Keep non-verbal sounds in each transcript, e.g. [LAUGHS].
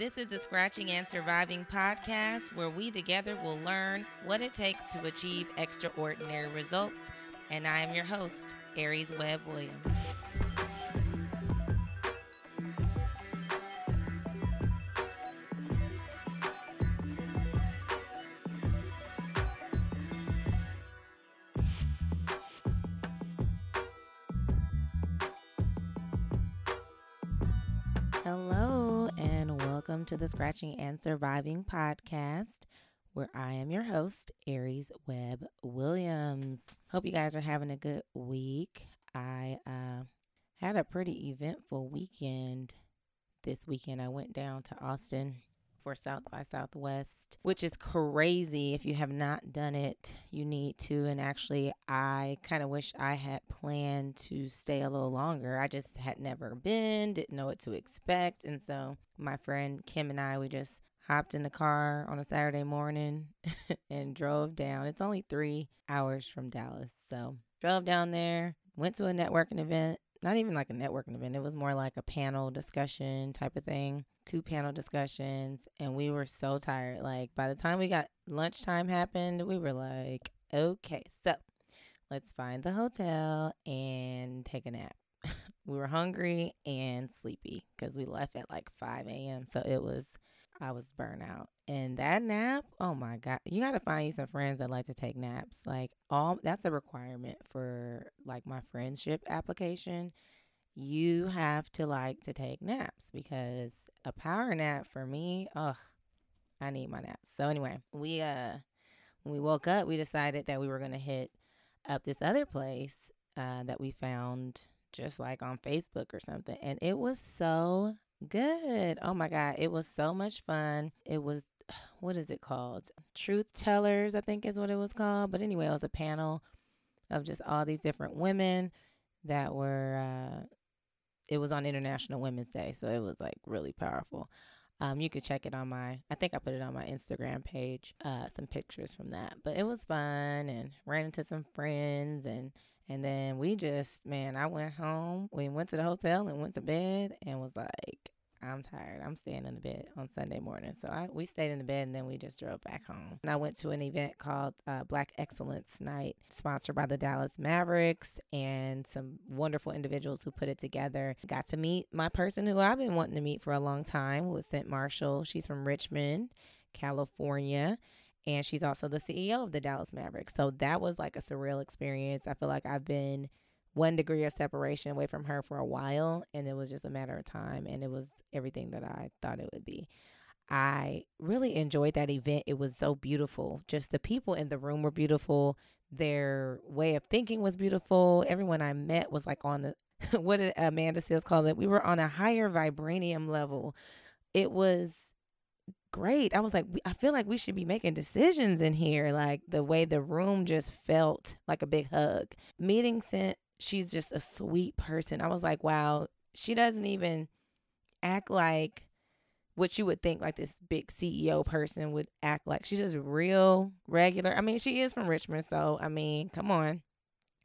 This is the Scratching and Surviving podcast where we together will learn what it takes to achieve extraordinary results. And I am your host, Aries Webb Williams. The Scratching and Surviving podcast, where I am your host, Aries Webb Williams. Hope you guys are having a good week. I uh, had a pretty eventful weekend this weekend. I went down to Austin for South by Southwest, which is crazy. If you have not done it, you need to. And actually, I kind of wish I had planned to stay a little longer. I just had never been, didn't know what to expect. And so, my friend Kim and I, we just hopped in the car on a Saturday morning [LAUGHS] and drove down. It's only three hours from Dallas. So, drove down there, went to a networking event. Not even like a networking event. It was more like a panel discussion type of thing two panel discussions and we were so tired. Like by the time we got lunchtime happened, we were like, okay, so let's find the hotel and take a nap. [LAUGHS] we were hungry and sleepy because we left at like 5 a.m. So it was, I was burnt out. And that nap, oh my God, you got to find you some friends that like to take naps. Like, all that's a requirement for like my friendship application you have to like to take naps because a power nap for me, oh, I need my naps. So anyway, we uh when we woke up, we decided that we were gonna hit up this other place uh, that we found just like on Facebook or something, and it was so good. Oh my god, it was so much fun. It was [SIGHS] what is it called? Truth Tellers, I think is what it was called. But anyway, it was a panel of just all these different women that were uh, it was on International Women's Day, so it was like really powerful. Um, you could check it on my, I think I put it on my Instagram page, uh, some pictures from that. But it was fun and ran into some friends and and then we just, man, I went home. We went to the hotel and went to bed and was like, I'm tired. I'm staying in the bed on Sunday morning. So I, we stayed in the bed and then we just drove back home. And I went to an event called uh, Black Excellence Night, sponsored by the Dallas Mavericks and some wonderful individuals who put it together. Got to meet my person who I've been wanting to meet for a long time, who was Cynt Marshall. She's from Richmond, California and she's also the CEO of the Dallas Mavericks. So that was like a surreal experience. I feel like I've been one degree of separation away from her for a while and it was just a matter of time and it was everything that I thought it would be. I really enjoyed that event. It was so beautiful. Just the people in the room were beautiful. Their way of thinking was beautiful. Everyone I met was like on the [LAUGHS] what did Amanda Seales call it? We were on a higher vibranium level. It was great. I was like, I feel like we should be making decisions in here. Like the way the room just felt like a big hug. Meeting Cynt she's just a sweet person. I was like, wow, she doesn't even act like what you would think like this big CEO person would act like. She's just real regular. I mean, she is from Richmond, so I mean, come on.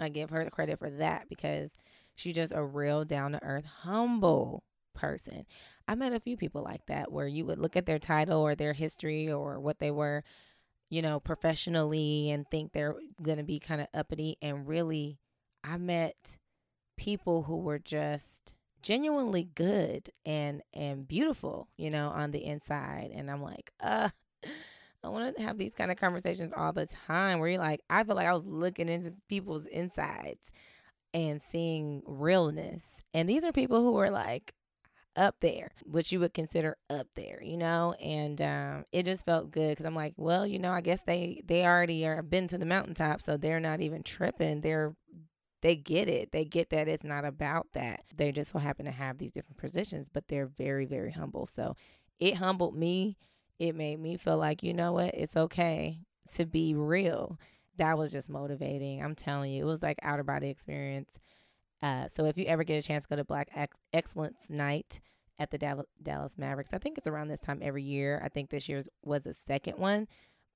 I give her the credit for that because she's just a real down to earth, humble person. I met a few people like that where you would look at their title or their history or what they were, you know, professionally and think they're going to be kind of uppity and really I met people who were just genuinely good and and beautiful, you know, on the inside. And I'm like, uh, I want to have these kind of conversations all the time where you're like, I feel like I was looking into people's insides and seeing realness. And these are people who are like up there, which you would consider up there, you know? And um, it just felt good because I'm like, well, you know, I guess they they already are been to the mountaintop, so they're not even tripping. They're they get it. They get that it's not about that. They just so happen to have these different positions, but they're very, very humble. So it humbled me. It made me feel like, you know what? It's okay to be real. That was just motivating. I'm telling you, it was like outer body experience. Uh, so if you ever get a chance to go to Black Ex- Excellence Night at the Dallas Mavericks, I think it's around this time every year. I think this year's was the second one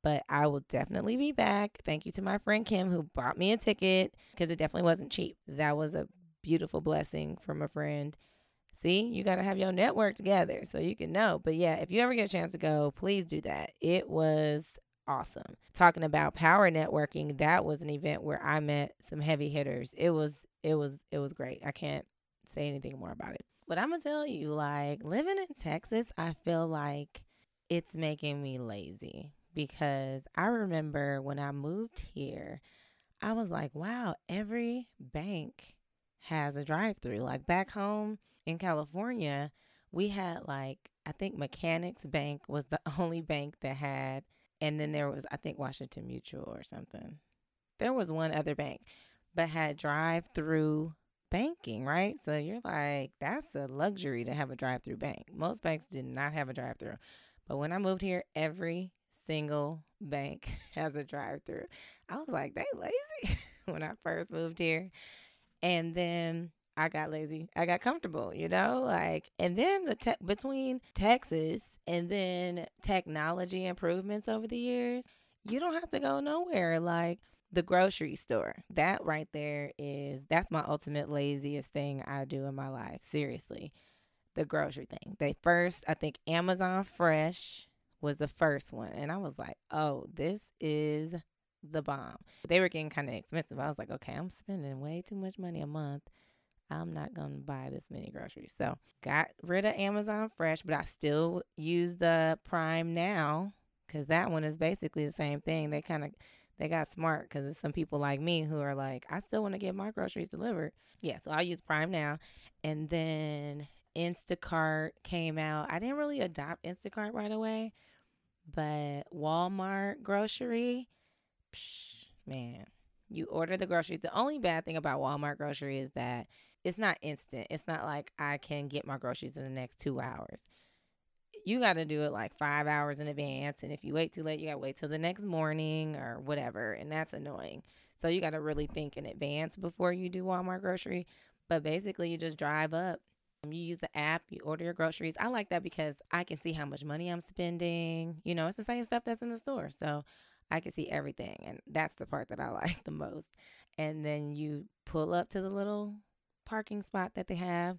but I will definitely be back. Thank you to my friend Kim who bought me a ticket because it definitely wasn't cheap. That was a beautiful blessing from a friend. See, you got to have your network together so you can know. But yeah, if you ever get a chance to go, please do that. It was awesome. Talking about power networking, that was an event where I met some heavy hitters. It was it was it was great. I can't say anything more about it. But I'm gonna tell you, like living in Texas, I feel like it's making me lazy because I remember when I moved here, I was like, wow, every bank has a drive through. Like back home in California, we had like I think Mechanics Bank was the [LAUGHS] only bank that had and then there was I think Washington Mutual or something. There was one other bank but had drive through banking, right? So you're like, that's a luxury to have a drive through bank. Most banks did not have a drive through. But when I moved here, every single bank [LAUGHS] has a drive through. I was like, they lazy [LAUGHS] when I first moved here. And then I got lazy. I got comfortable, you know, like, and then the tech between Texas and then technology improvements over the years, you don't have to go nowhere. Like the grocery store, that right there is that's my ultimate laziest thing I do in my life. Seriously, the grocery thing. They first, I think Amazon Fresh was the first one, and I was like, oh, this is the bomb. They were getting kind of expensive. I was like, okay, I'm spending way too much money a month I'm not going to buy this many groceries. So got rid of Amazon Fresh, but I still use the Prime Now because that one is basically the same thing. They kind of they got smart because it's some people like me who are like, I still want to get my groceries delivered. Yeah, so I use Prime Now, and then Instacart came out. I didn't really adopt Instacart right away, but Walmart grocery, psh, man, you order the groceries. The only bad thing about Walmart grocery is that it's not instant. It's not like I can get my groceries in the next two hours. You got to do it like five hours in advance. And if you wait too late, you got to wait till the next morning or whatever. And that's annoying. So you got to really think in advance before you do Walmart grocery. But basically, you just drive up. You use the app, you order your groceries. I like that because I can see how much money I'm spending. You know, it's the same stuff that's in the store. So I can see everything. And that's the part that I [LAUGHS] like the most. And then you pull up to the little parking spot that they have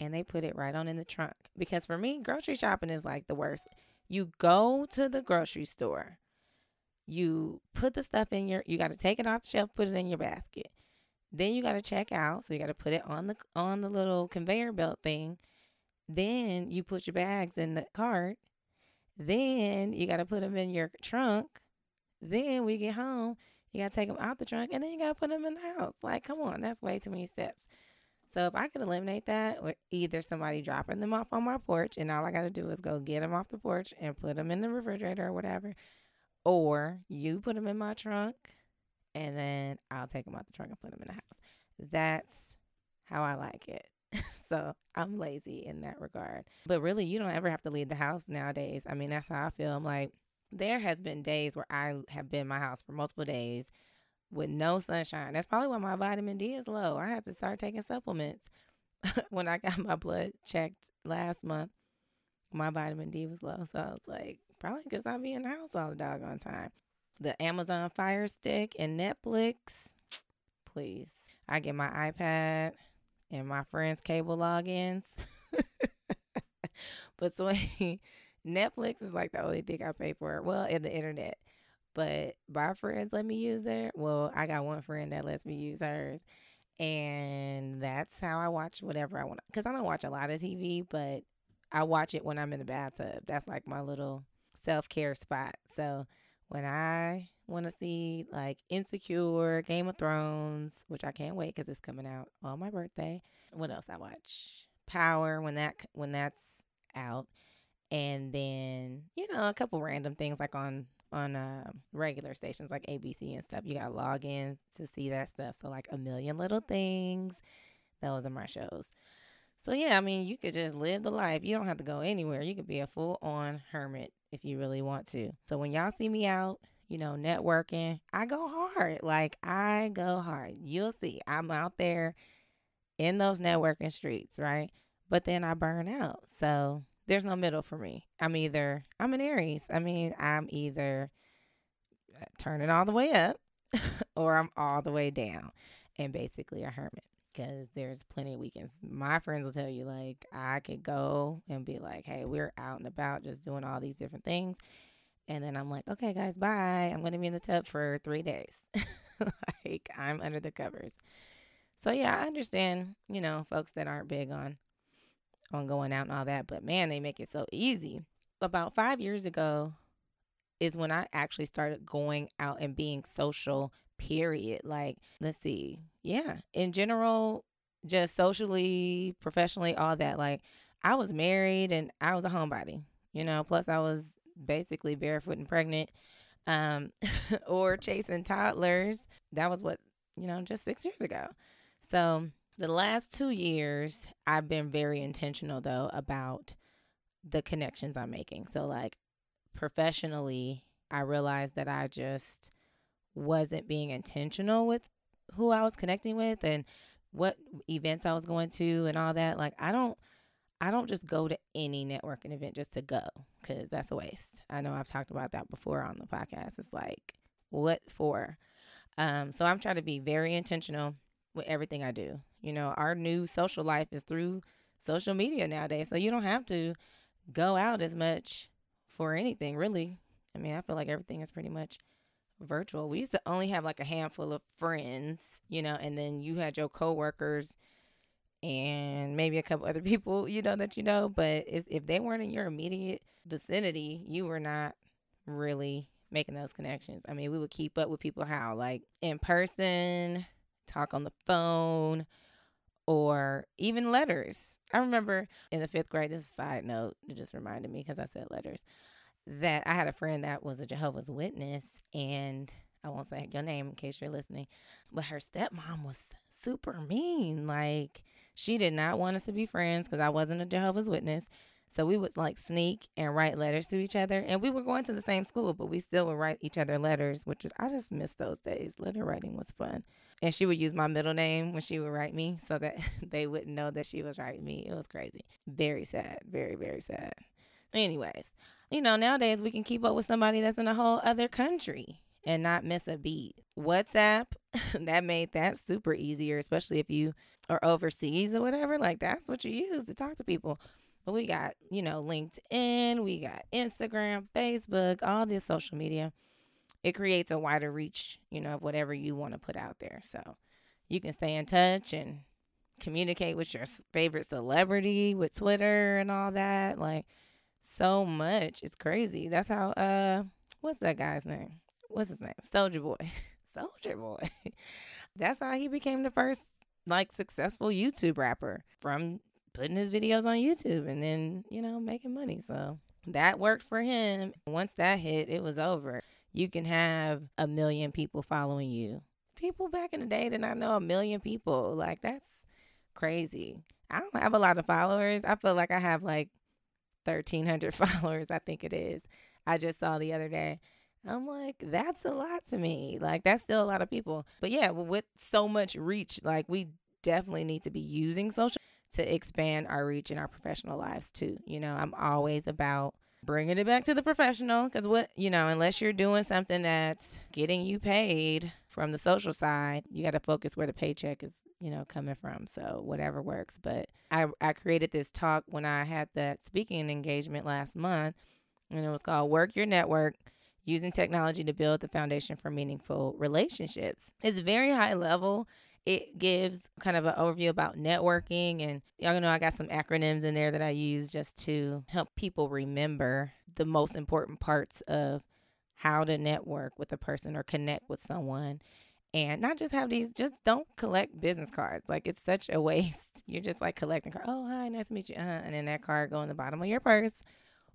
and they put it right on in the trunk. Because for me, grocery shopping is like the worst. You go to the grocery store, you put the stuff in your, you got to take it off the shelf, put it in your basket. Then you got to check out, so you got to put it on the on the little conveyor belt thing. Then you put your bags in the cart. Then you got to put them in your trunk. Then we get home, you got to take them out the trunk, and then you got to put them in the house. Like, come on, that's way too many steps. So if I could eliminate that, or either somebody dropping them off on my porch, and all I got to do is go get them off the porch and put them in the refrigerator or whatever, or you put them in my trunk, and then I'll take them out the trunk and put them in the house. That's how I like it. [LAUGHS] so I'm lazy in that regard. But really, you don't ever have to leave the house nowadays. I mean, that's how I feel. I'm like, there has been days where I have been in my house for multiple days with no sunshine. That's probably why my vitamin D is low. I had to start taking supplements. [LAUGHS] when I got my blood checked last month, my vitamin D was low. So I was like, probably because I be in the house all the doggone time. The Amazon Fire Stick and Netflix, [TSK] please. I get my iPad and my friends' cable logins. [LAUGHS] but [LAUGHS] so Netflix is like the only thing I pay for. Well, and the internet. But my friends let me use their. Well, I got one friend that lets me use hers, and that's how I watch whatever I want. Because I don't watch a lot of TV, but I watch it when I'm in the bathtub. That's like my little self care spot. So when I want to see like Insecure, Game of Thrones, which I can't wait because it's coming out on my birthday. What else I watch? Power when that when that's out, and then you know a couple random things like on on uh, regular stations like ABC and stuff. You got to log in to see that stuff. So like a million little things. Those are my shows. So yeah, I mean, you could just live the life. You don't have to go anywhere. You could be a full on hermit if you really want to. So when y'all see me out, you know, networking, I go hard. Like I go hard. You'll see. I'm out there in those networking streets, right? But then I burn out. So there's no middle for me. I'm either I'm an Aries. I mean, I'm either uh, turning all the way up [LAUGHS] or I'm all the way down and basically a hermit. because there's plenty of weekends. My friends will tell you, like, I could go and be like, hey, we're out and about just doing all these different things. And then I'm like, okay, guys, bye. I'm going to be in the tub for three days. [LAUGHS] like, I'm under the covers. So, yeah, I understand, you know, folks that aren't big on on going out and all that, but man, they make it so easy. About 5 years ago is when I actually started going out and being social period. Like, let's see. Yeah. In general, just socially, professionally, all that. Like, I was married and I was a homebody, you know, plus I was basically barefoot and pregnant um, [LAUGHS] or chasing toddlers. That was what, you know, just six years ago. So, the last two years, I've been very intentional though about the connections I'm making. So, like, professionally, I realized that I just wasn't being intentional with who I was connecting with and what events I was going to and all that. Like I don't I don't just go to any networking event just to go cuz that's a waste. I know I've talked about that before on the podcast. It's like what for? Um so I'm trying to be very intentional with everything I do. You know, our new social life is through social media nowadays. So you don't have to go out as much for anything, really. I mean, I feel like everything is pretty much virtual. We used to only have like a handful of friends, you know, and then you had your coworkers and maybe a couple other [LAUGHS] people, you know, that you know. But if they weren't in your immediate vicinity, you were not really making those connections. I mean, we would keep up with people how, like in person, talk on the phone, or even letters. I remember in the fifth grade, this is a side note, it just reminded me because I said letters that I had a friend that was a Jehovah's Witness, and I won't say your name in case you're listening, but her stepmom was super mean. Like, she did not want us to be friends because I wasn't a Jehovah's Witness. So we would like sneak and write letters to each other. And we were going to the same school, but we still would write each other letters, which is, I just miss those days. Letter writing was fun. And she would use my middle name when she would write me so that [LAUGHS] they wouldn't know that she was writing me. It was crazy. Very sad. Very, very sad. Anyways, you know, nowadays we can keep up with somebody that's in a whole other country and not miss a beat. WhatsApp, [LAUGHS] that made that super easier, especially if you are overseas or whatever. Like that's what you use to talk to people. But we got, you know, LinkedIn, we got Instagram, Facebook, all this social media. It creates a wider reach, you know, of whatever you want to put out there. So you can stay in touch and communicate with your favorite celebrity with Twitter and all that. Like so much. It's crazy. That's how uh what's that guy's name? What's his name? Soulja Boy. [LAUGHS] Soulja Boy. [LAUGHS] That's how he became the first like successful YouTube rapper from putting his videos on YouTube and then, you know, making money. So that worked for him. Once that hit, it was over. You can have a million people following you. People back in the day did not know a million people. Like that's crazy. I don't have a lot of followers. I feel like I have like 1,300 [LAUGHS] followers, I think it is. I just saw the other day. I'm like, that's a lot to me. Like, that's still a lot of people. But yeah, with so much reach, like, we definitely need to be using social to expand our reach in our professional lives too. You know, I'm always about bringing it back to the professional because what, you know, unless you're doing something that's getting you paid from the social side, you got to focus where the paycheck is you know, coming from. So whatever works. But I, I created this talk when I had that speaking engagement last month, and it was called Work Your Network Using Technology to Build the Foundation for Meaningful Relationships. It's very high level. It gives kind of an overview about networking, and y'all know I got some acronyms in there that I use just to help people remember the most important parts of how to network with a person or connect with someone and not just have these just don't collect business cards. Like it's such a [LAUGHS] waste. You're just like collecting cards oh hi nice to meet you uh-huh. and then that card go in the bottom of your purse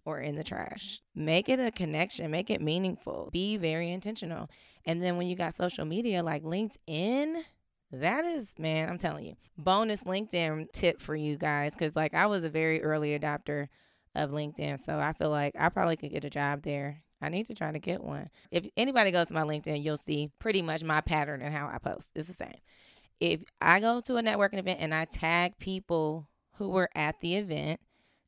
or in the trash. Make it a connection make it meaningful. Be very intentional. And then when you got social media like linkedin that is man i'm telling you bonus linkedin tip for you guys because like i was a very early adopter of linkedin so i feel like i probably could get a job there I need to try to get one. If anybody goes to my LinkedIn, you'll see pretty much my pattern and how I post. It's the same. If I go to a networking event and I tag people who were at the event,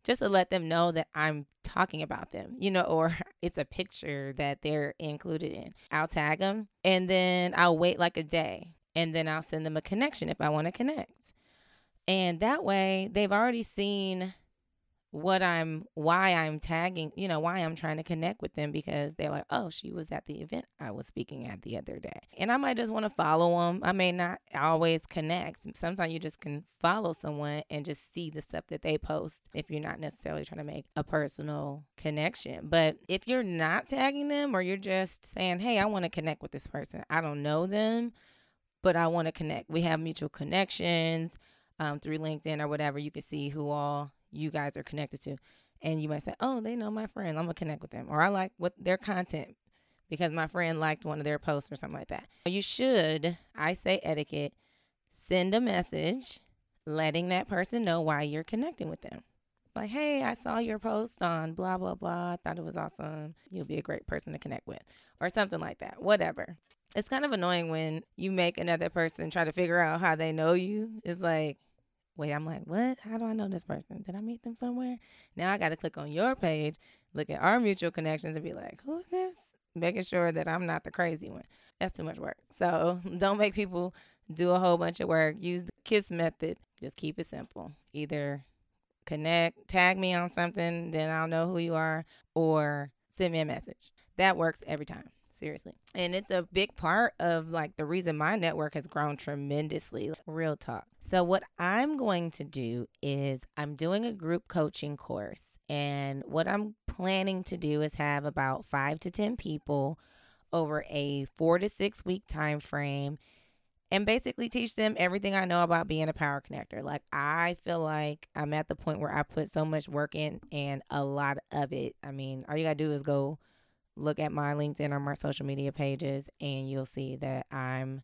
just to let them know that I'm talking about them, you know, or [LAUGHS] it's a picture that they're included in. I'll tag them and then I'll wait like a day and then I'll send them a connection if I want to connect. And that way, they've already seen what I'm why I'm tagging, you know, why I'm trying to connect with them because they're like, "Oh, she was at the event I was speaking at the other day." And I might just want to follow them. I may not always connect. Sometimes you just can follow someone and just see the stuff that they post if you're not necessarily trying to make a personal connection. But if you're not tagging them or you're just saying, "Hey, I want to connect with this person. I don't know them, but I want to connect. We have mutual connections." Um, through LinkedIn or whatever, you can see who all you guys are connected to. And you might say, oh, they know my friend. I'm going to connect with them. Or I like what their content because my friend liked one of their posts or something like that. You should, I say etiquette, send a message letting that person know why you're connecting with them. Like, hey, I saw your post on blah, blah, blah. I thought it was awesome. You'll be a great person to connect with, or something like that. Whatever. It's kind of annoying when you make another person try to figure out how they know you. It's like, wait, I'm like, what? How do I know this person? Did I meet them somewhere? Now I got to click on your page, look at our mutual connections, and be like, who is this? Making sure that I'm not the crazy one. That's too much work. So [LAUGHS] don't make people do a whole bunch of work. Use the KISS method. Just keep it simple. Either connect, tag me on something, then I'll know who you are, or send me a message. That works every time seriously. And it's a big part of like the reason my network has grown tremendously. Real talk. So, what I'm going to do is I'm doing a group coaching course. And what I'm planning to do is have about five to 10 people over a four to six week time frame and basically teach them everything I know about being a power connector. Like I feel like I'm at the point where I put so much work in and a lot of it. I mean, all you gotta do is go look at my LinkedIn or my social media pages, and you'll see that I'm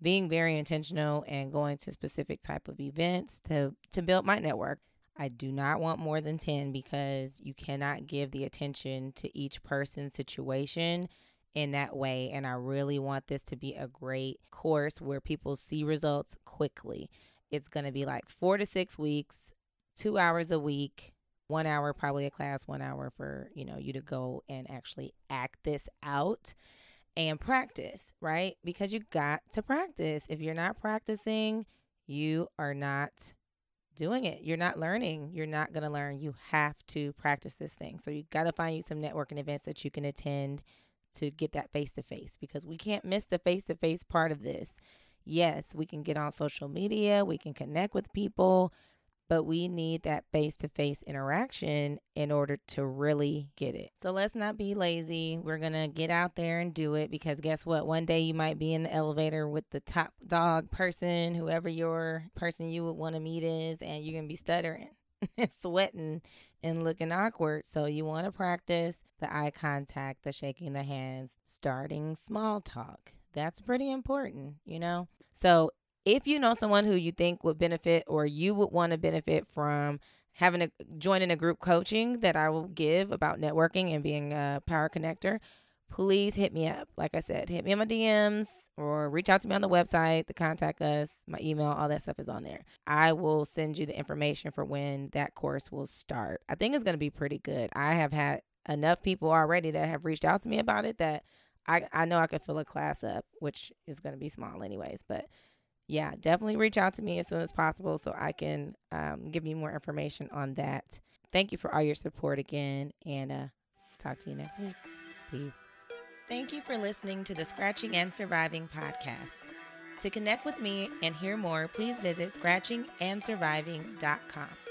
being very intentional and going to specific type of events to to build my network. I do not want more than 10 because you cannot give the attention to each person's situation in that way and I really want this to be a great course where people see results quickly. It's going to be like 4 to 6 weeks, 2 hours a week one hour probably a class one hour for you know you to go and actually act this out and practice right? Because you got to practice. If you're not practicing you are not doing it. You're not learning. You're not going to learn. You have to practice this thing. So you got to find you some networking events that you can attend to get that face to face because we can't miss the face to face part of this yes we can get on social media we can connect with people but we need that face to face interaction in order to really get it. So let's not be lazy. We're going to get out there and do it because guess what? One day you might be in the elevator with the top dog person, whoever your person you would want to meet is, and you're going to be stuttering and [LAUGHS] sweating and looking awkward. So you want to practice the eye contact, the shaking the hands, starting small talk. That's pretty important, you know? So if you know someone who you think would benefit or you would want to benefit from having a joining a group coaching that I will give about networking and being a power connector, please hit me up. Like I said, hit me on my DMs or reach out to me on the website, the contact us, my email, all that stuff is on there. I will send you the information for when that course will start. I think it's going to be pretty good. I have had enough people already that have reached out to me about it that I, I know I could fill a class up, which is going to be small anyways, but yeah, definitely reach out to me as soon as possible so I can um, give you more information on that. Thank you for all your support again, and uh, talk to you next week. Peace. Thank you for listening to the Scratching and Surviving podcast. To connect with me and hear more, please visit scratchingandsurviving.com.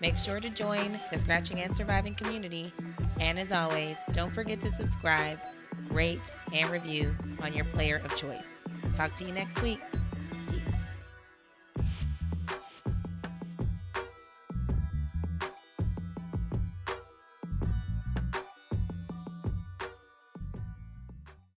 Make sure to join the Scratching and Surviving community. And as always, don't forget to subscribe, rate, and review on your player of choice. Talk to you next week.